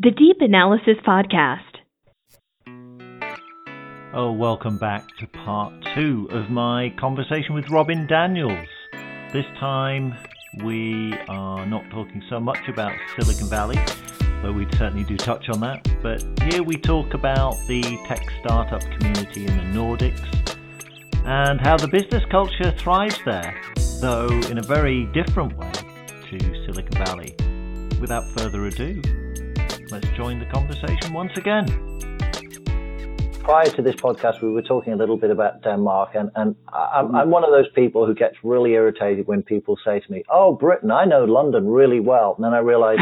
The Deep Analysis Podcast. Oh, welcome back to part two of my conversation with Robin Daniels. This time we are not talking so much about Silicon Valley, though we certainly do touch on that, but here we talk about the tech startup community in the Nordics and how the business culture thrives there, though in a very different way to Silicon Valley. Without further ado, let's join the conversation once again. Prior to this podcast, we were talking a little bit about Denmark, and, and I'm, I'm one of those people who gets really irritated when people say to me, "Oh, Britain, I know London really well," and then I realize,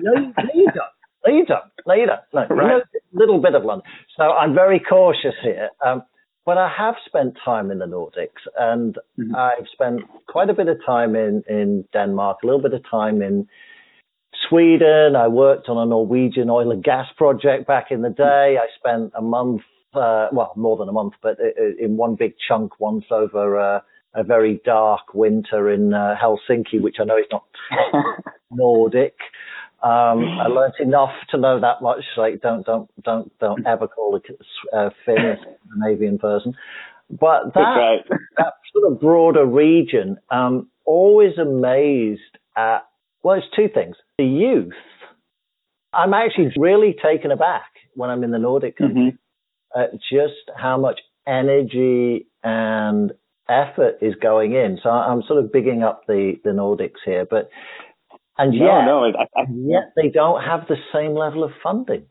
no, no, you don't. No, you don't. No, you don't. No, you know a little bit of London. So I'm very cautious here. Um, but I have spent time in the Nordics, and mm-hmm. I've spent quite a bit of time in in Denmark, a little bit of time in Sweden. I worked on a Norwegian oil and gas project back in the day. I spent a month, uh, well, more than a month, but in one big chunk once over uh, a very dark winter in uh, Helsinki, which I know is not Nordic. Um, I learned enough to know that much. Like, don't, don't, don't, don't ever call a uh, Finn a Scandinavian person. But that, right. that sort of broader region, um, always amazed at well, it's two things. The youth, I'm actually really taken aback when I'm in the Nordic countries mm-hmm. at just how much energy and effort is going in. So I'm sort of bigging up the, the Nordics here, but and no, yet, no, I, I, yet they don't have the same level of funding.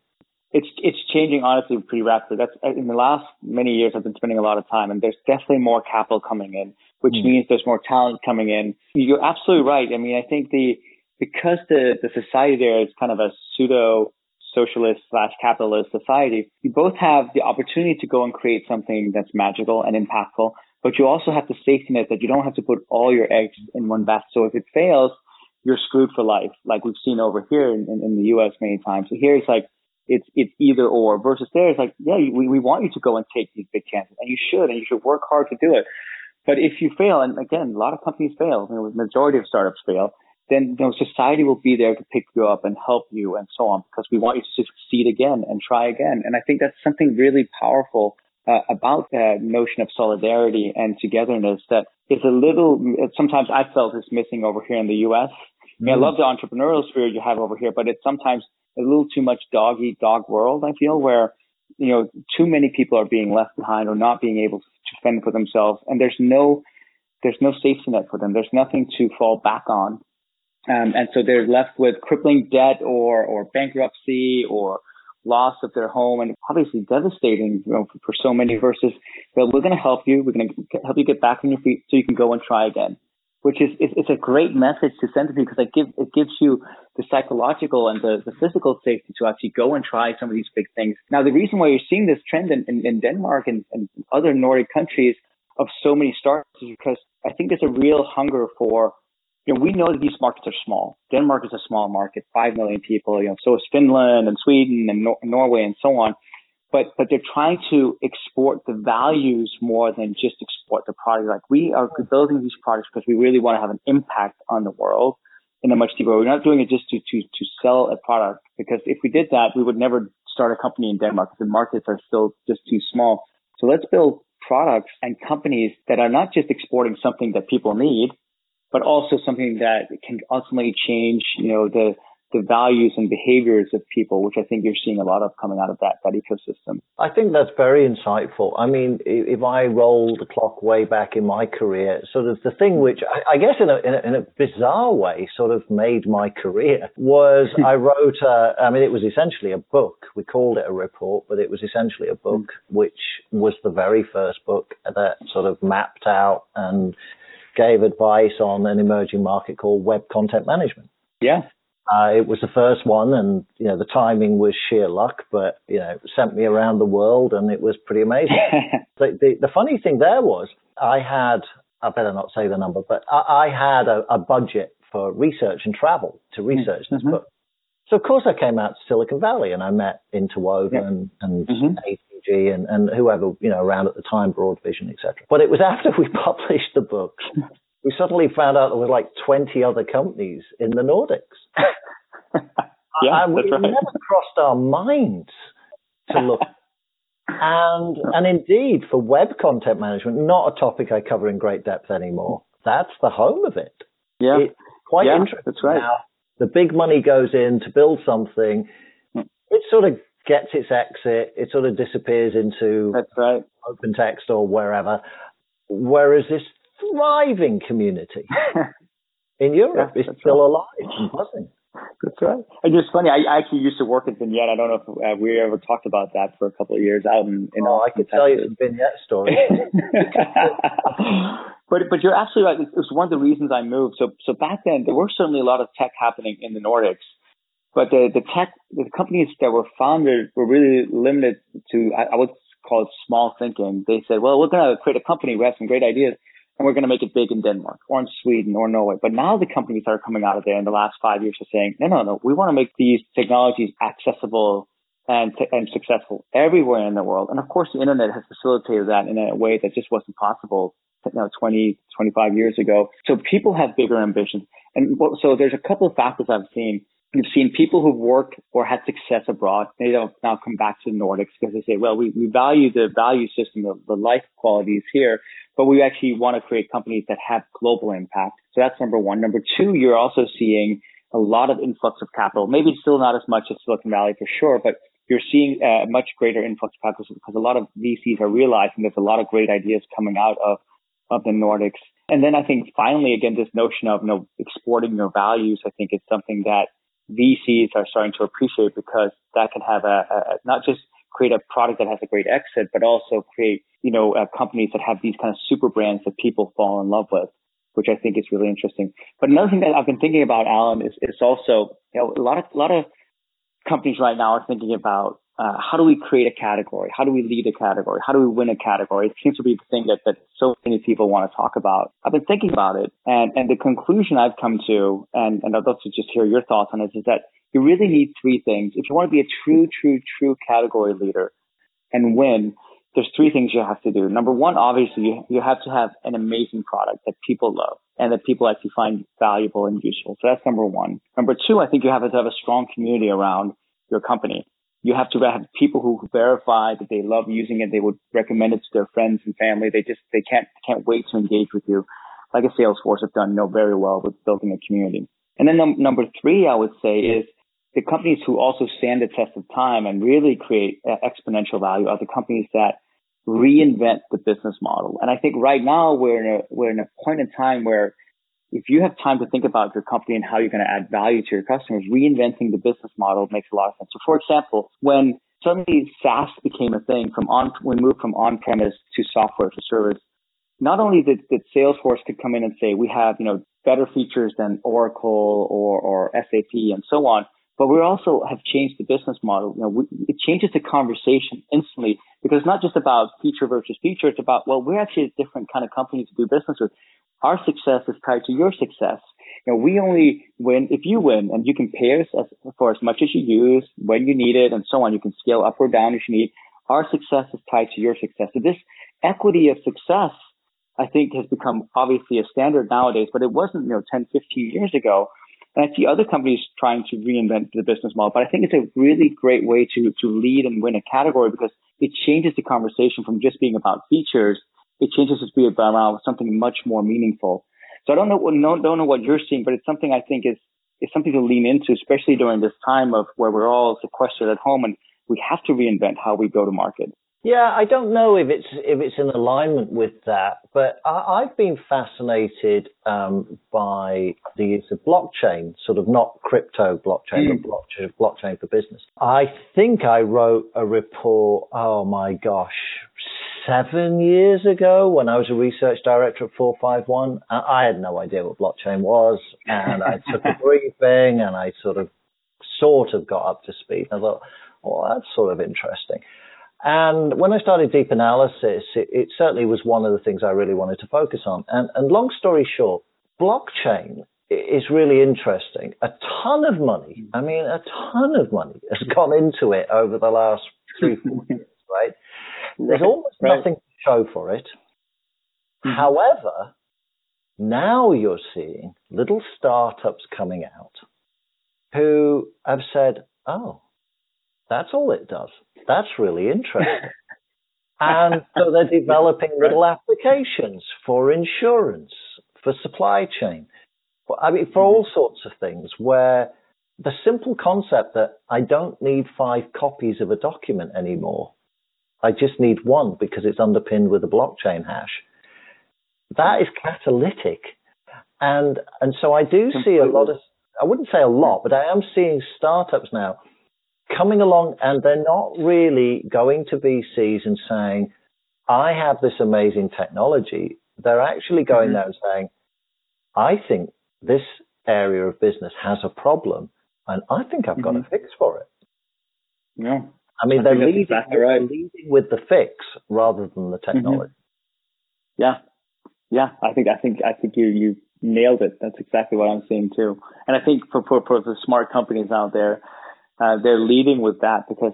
It's it's changing honestly pretty rapidly. That's in the last many years I've been spending a lot of time, and there's definitely more capital coming in, which mm. means there's more talent coming in. You're absolutely right. I mean, I think the because the, the society there is kind of a pseudo socialist slash capitalist society, you both have the opportunity to go and create something that's magical and impactful, but you also have the safety net that you don't have to put all your eggs in one basket. So if it fails, you're screwed for life, like we've seen over here in, in, in the U.S. many times. So here it's like, it's, it's either or versus there it's like, yeah, we, we want you to go and take these big chances and you should, and you should work hard to do it. But if you fail, and again, a lot of companies fail, you know, the majority of startups fail, then you know, society will be there to pick you up and help you and so on because we want you to succeed again and try again. And I think that's something really powerful uh, about that notion of solidarity and togetherness that is a little, sometimes I felt is missing over here in the U.S. I, mean, I love the entrepreneurial spirit you have over here, but it's sometimes a little too much dog eat dog world, I feel, where, you know, too many people are being left behind or not being able to fend for themselves. And there's no, there's no safety net for them. There's nothing to fall back on. Um, and so they're left with crippling debt or, or bankruptcy or loss of their home and obviously devastating you know, for, for so many versus, well, we're going to help you. We're going to help you get back on your feet so you can go and try again, which is, it's, a great message to send to people because it, give, it gives you the psychological and the, the physical safety to actually go and try some of these big things. Now, the reason why you're seeing this trend in, in, in Denmark and, and other Nordic countries of so many startups is because I think there's a real hunger for you know, we know that these markets are small. Denmark is a small market, 5 million people, you know, so is Finland and Sweden and Nor- Norway and so on. But, but they're trying to export the values more than just export the product. Like we are building these products because we really want to have an impact on the world in a much deeper way. We're not doing it just to, to, to sell a product because if we did that, we would never start a company in Denmark because the markets are still just too small. So let's build products and companies that are not just exporting something that people need, but also something that can ultimately change, you know, the the values and behaviors of people, which I think you're seeing a lot of coming out of that that ecosystem. I think that's very insightful. I mean, if I roll the clock way back in my career, sort of the thing which I, I guess in a, in a, in a bizarre way sort of made my career was I wrote. A, I mean, it was essentially a book. We called it a report, but it was essentially a book, mm. which was the very first book that sort of mapped out and gave advice on an emerging market called web content management. Yeah. Uh, it was the first one, and you know the timing was sheer luck, but you know sent me around the world, and it was pretty amazing. the, the, the funny thing there was I had I better not say the number, but I, I had a, a, budget for research and travel to research mm-hmm. this book. So of course I came out to Silicon Valley and I met Interwoven yeah. and, and mm-hmm. And, and whoever, you know, around at the time, Broadvision, etc. But it was after we published the book, we suddenly found out there were like 20 other companies in the Nordics. Yeah, I, that's right. never crossed our minds to look. and and indeed, for web content management, not a topic I cover in great depth anymore. That's the home of it. Yeah, it's quite yeah, interesting. That's right. Now, the big money goes in to build something. Hmm. It sort of gets its exit. It sort of disappears into That's right. OpenText or wherever. Whereas this thriving community in Europe Yeah, is still alive and buzzing. That's right. And it's funny. I, I actually used to work at Vignette. I don't know if uh, we ever talked about that for a couple of years out in. in oh, I could tell you some vignette stories. but but you're absolutely right. It was one of the reasons I moved. So so back then there were certainly a lot of tech happening in the Nordics, but the the tech the companies that were founded were really limited to I, I would call it small thinking. They said, well, we're going to create a company. We have some great ideas. And we're going to make it big in Denmark or in Sweden or Norway. But now the companies that are coming out of there in the last five years are saying, no, no, no, we want to make these technologies accessible and, and successful everywhere in the world. And of course, the internet has facilitated that in a way that just wasn't possible, you know, 20, 25 years ago. So people have bigger ambitions. And so there's a couple of factors I've seen. You've seen people who've worked or had success abroad. They don't now come back to the Nordics because they say, well, we, we value the value system of the life qualities here, but we actually want to create companies that have global impact. So that's number one. Number two, you're also seeing a lot of influx of capital. Maybe it's still not as much as Silicon Valley for sure, but you're seeing uh, a much greater influx of capital because a lot of VCs are realizing there's a lot of great ideas coming out of, of the Nordics. And then I think finally, again, this notion of, you know, exporting your values, I think is something that VCs are starting to appreciate because that can have a, a not just create a product that has a great exit, but also create, you know, uh, companies that have these kind of super brands that people fall in love with, which I think is really interesting. But another thing that I've been thinking about, Alan, is, is also, you know, a lot of, a lot of companies right now are thinking about uh, how do we create a category? How do we lead a category? How do we win a category? It seems to be the thing that, that so many people want to talk about. I've been thinking about it and, and the conclusion I've come to, and, and I'd love to just hear your thoughts on this, is that you really need three things. If you want to be a true, true, true category leader and win, there's three things you have to do. Number one, obviously, you, you have to have an amazing product that people love and that people actually find valuable and useful. So that's number one. Number two, I think you have to have a strong community around your company. You have to have people who verify that they love using it. They would recommend it to their friends and family. They just, they can't, can't wait to engage with you. Like a Salesforce have done, know, very well with building a community. And then num- number three, I would say is the companies who also stand the test of time and really create uh, exponential value are the companies that reinvent the business model. And I think right now we're in a, we're in a point in time where if you have time to think about your company and how you're going to add value to your customers, reinventing the business model makes a lot of sense. So for example, when suddenly SaaS became a thing from on, we moved from on-premise to software to service, not only did, did Salesforce could come in and say, we have, you know, better features than Oracle or, or SAP and so on, but we also have changed the business model. You know, we, it changes the conversation instantly because it's not just about feature versus feature. It's about, well, we're actually a different kind of company to do business with. Our success is tied to your success. You know, we only win if you win and you can pay us as, for as much as you use, when you need it and so on. You can scale up or down if you need. Our success is tied to your success. So this equity of success, I think has become obviously a standard nowadays, but it wasn't, you know, 10, 15 years ago. And I see other companies trying to reinvent the business model, but I think it's a really great way to, to lead and win a category because it changes the conversation from just being about features. It changes it to be about something much more meaningful. So I don't know, no, don't know what you're seeing, but it's something I think is, is something to lean into, especially during this time of where we're all sequestered at home and we have to reinvent how we go to market. Yeah, I don't know if it's if it's in alignment with that, but I, have been fascinated um, by the use of blockchain, sort of not crypto blockchain, mm. but blockchain, blockchain for business. I think I wrote a report. Oh my gosh, seven years ago when I was a research director at 451. I had no idea what blockchain was, and I took a briefing and I sort of sort of got up to speed. I thought, well, that's sort of interesting. And when I started Deep Analysis, it, it, certainly was one of the things I really wanted to focus on. And, and long story short, blockchain is really interesting. A ton of money, I mean, a ton of money has gone into it over the last three, four years, right? There's almost right. nothing to show for it. Mm-hmm. However, now you're seeing little startups coming out who have said, oh, that's all it does. That's really interesting. and so they're developing little applications for insurance, for supply chain, for, I mean, for all sorts of things where the simple concept that I don't need five copies of a document anymore. I just need one because it's underpinned with a blockchain hash. That is catalytic. And, and so I do see a lot of, I wouldn't say a lot, but I am seeing startups now coming along and they're not really going to VCs and saying, I have this amazing technology. They're actually going mm-hmm. there and saying, I think this area of business has a problem and I think I've got mm-hmm. a fix for it. Yeah. I mean, I they're, leading, exactly right. leading with the fix rather than the mm-hmm. technology. Mm-hmm. Yeah. Yeah. I think, I think, I think you, you nailed it. That's exactly what I'm seeing too. And I think for, for, for the smart companies out there, uh, they're leading with that because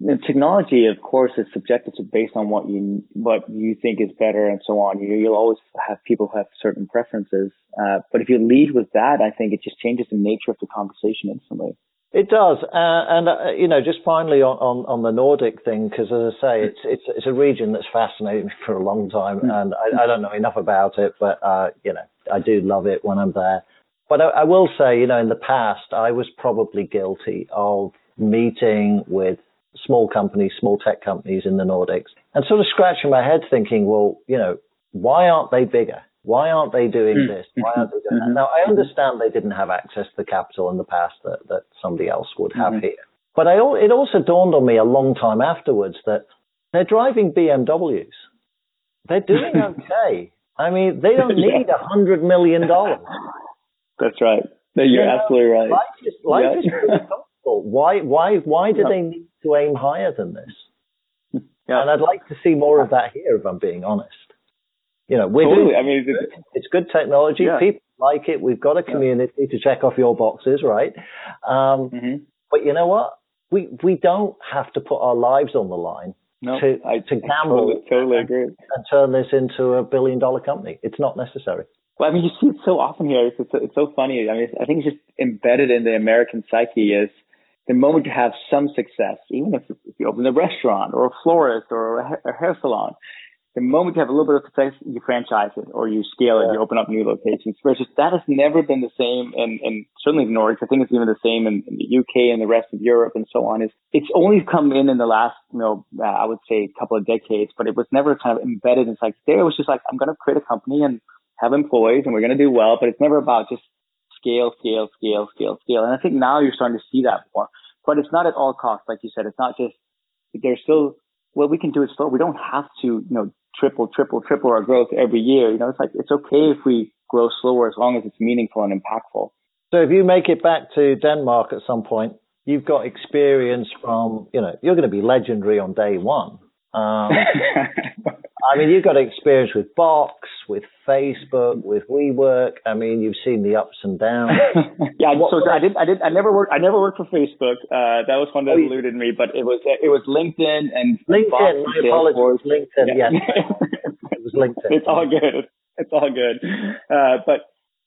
the technology, of course, is subjective to based on what you what you think is better and so on. You, you'll always have people who have certain preferences, uh, but if you lead with that, I think it just changes the nature of the conversation instantly. It does, uh, and uh, you know, just finally on, on, on the Nordic thing, because as I say, it's it's it's a region that's fascinated me for a long time, hmm. and I, I don't know enough about it, but uh, you know, I do love it when I'm there. But I, I will say, you know, in the past, I was probably guilty of meeting with small companies, small tech companies in the Nordics, and sort of scratching my head thinking, well, you know, why aren't they bigger? Why aren't they doing hmm. this? Why aren't they doing that? Mm-hmm. Now, I understand they didn't have access to the capital in the past that, that somebody else would have mm-hmm. here. But I, it also dawned on me a long time afterwards that they're driving BMWs. They're doing okay. I mean, they don't need a hundred million dollars. That's right. No, you're yeah, absolutely right. Life is, life yeah. is pretty comfortable. Why, why, why do they need to aim higher than this? Yeah. And I'd like to see more of that here, if I'm being honest. You know, we're totally. doing, I mean, it's, it's good technology. Yeah. People like it. We've got a community yeah. to check off your boxes, right? Um, mm-hmm. But you know what? We we don't have to put our lives on the line no, to I, to gamble totally, totally and, agree. and turn this into a billion dollar company. It's not necessary. Well, I mean, you see it so often here. It's, it's, it's so funny. I mean, I think it's just embedded in the American psyche is the moment you have some success, even if, if you open a restaurant or a florist or a, a hair salon, the moment you have a little bit of success, you franchise it or you scale it, you open up new locations. Versus that has never been the same in, in certainly the Nordics. I think it's even the same in, in, the UK and the rest of Europe and so on. Is it's only come in in the last, you know, uh, I would say a couple of decades, but it was never kind of embedded inside there. It was just like, I'm going to create a company and have employees and we're going to do well, but it's never about just scale, scale, scale, scale, scale. And I think now you're starting to see that more, but it's not at all costs. Like you said, it's not just, there's still, well, we can do it slow. We don't have to, you know, triple, triple, triple our growth every year. You know, it's like, it's okay if we grow slower as long as it's meaningful and impactful. So if you make it back to Denmark at some point, you've got experience from, you know, you're going to be legendary on day one. Um, I mean, you've got experience with Box, with Facebook, with WeWork. I mean, you've seen the ups and downs. yeah, what, so I did, I did, I never worked, I never worked for Facebook. Uh, that was one that oh, eluded me, but it was, it was LinkedIn and LinkedIn. Box my apologies, LinkedIn. Yeah. Yes, it was LinkedIn. It's all good. It's all good. Uh, but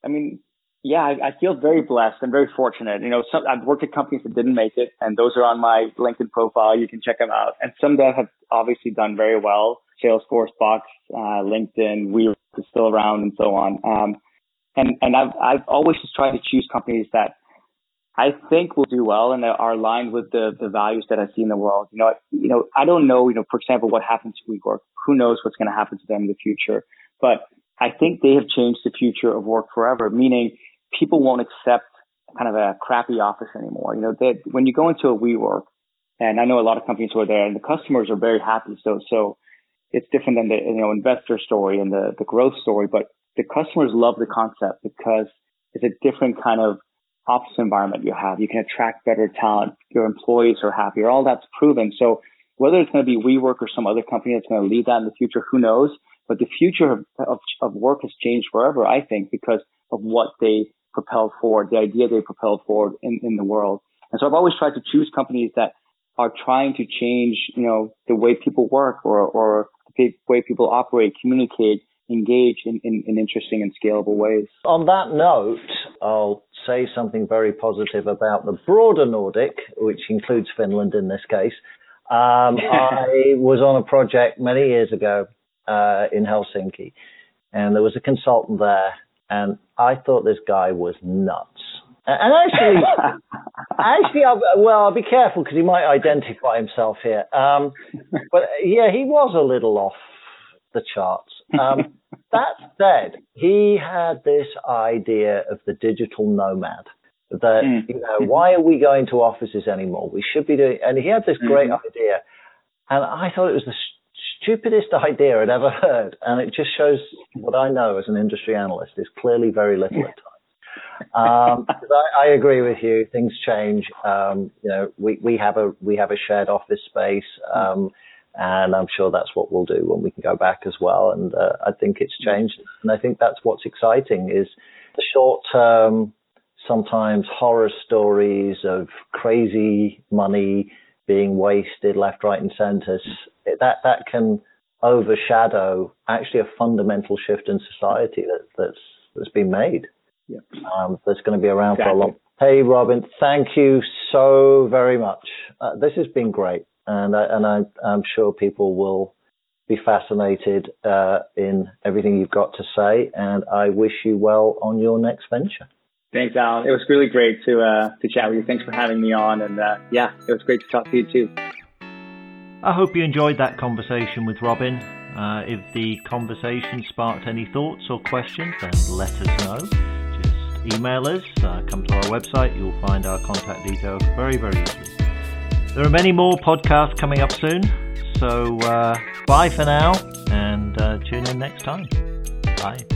I mean, yeah, I, I, feel very blessed and very fortunate. You know, some, I've worked at companies that didn't make it, and those are on my LinkedIn profile. You can check them out. And some that have obviously done very well. Salesforce, Box, uh, LinkedIn, we is still around, and so on. Um, and and I've I've always just tried to choose companies that I think will do well and are aligned with the the values that I see in the world. You know, you know, I don't know. You know, for example, what happens to WeWork. Who knows what's going to happen to them in the future? But I think they have changed the future of work forever. Meaning people won't accept kind of a crappy office anymore. You know, they, when you go into a WeWork, and I know a lot of companies who are there, and the customers are very happy. So, so it's different than the you know investor story and the the growth story, but the customers love the concept because it's a different kind of office environment you have. You can attract better talent. Your employees are happier. All that's proven. So whether it's going to be WeWork or some other company that's going to lead that in the future, who knows? But the future of, of, of work has changed forever, I think, because of what they propelled forward, the idea they propelled forward in, in the world. And so I've always tried to choose companies that are trying to change, you know, the way people work or, or the way people operate, communicate, engage in, in, in, interesting and scalable ways. On that note, I'll say something very positive about the broader Nordic, which includes Finland in this case. Um, I was on a project many years ago uh, in Helsinki, and there was a consultant there, and I thought this guy was nuts. And actually, actually, I'll, well, I'll be careful because he might identify himself here. Um, but yeah, he was a little off the charts. Um, that said, he had this idea of the digital nomad. That mm. you know, why are we going to offices anymore? We should be doing. And he had this great mm-hmm. idea, and I thought it was the stupidest idea I'd ever heard. And it just shows what I know as an industry analyst is clearly very little at times. Um, I, I, agree with you. Things change. Um, you know, we, we have a we have a shared office space, um, and I'm sure that's what we'll do when we can go back as well. And uh, I think it's changed, and I think that's what's exciting is the short term, sometimes horror stories of crazy money being wasted left, right, and centre. That that can overshadow actually a fundamental shift in society that, that's that's been made yeah. um, that's going to be around exactly. for a long. Hey, Robin, thank you so very much. Uh, this has been great, and I, and I, am sure people will be fascinated uh, in everything you've got to say. And I wish you well on your next venture. Thanks, Alan. It was really great to uh, to chat with you. Thanks for having me on, and uh, yeah, it was great to talk to you too. I hope you enjoyed that conversation with Robin. Uh, if the conversation sparked any thoughts or questions, then let us know email us, uh, come to our website, you'll find our contact details very, very easily. There are many more podcasts coming up soon, so uh, bye for now and uh, tune in next time. Bye.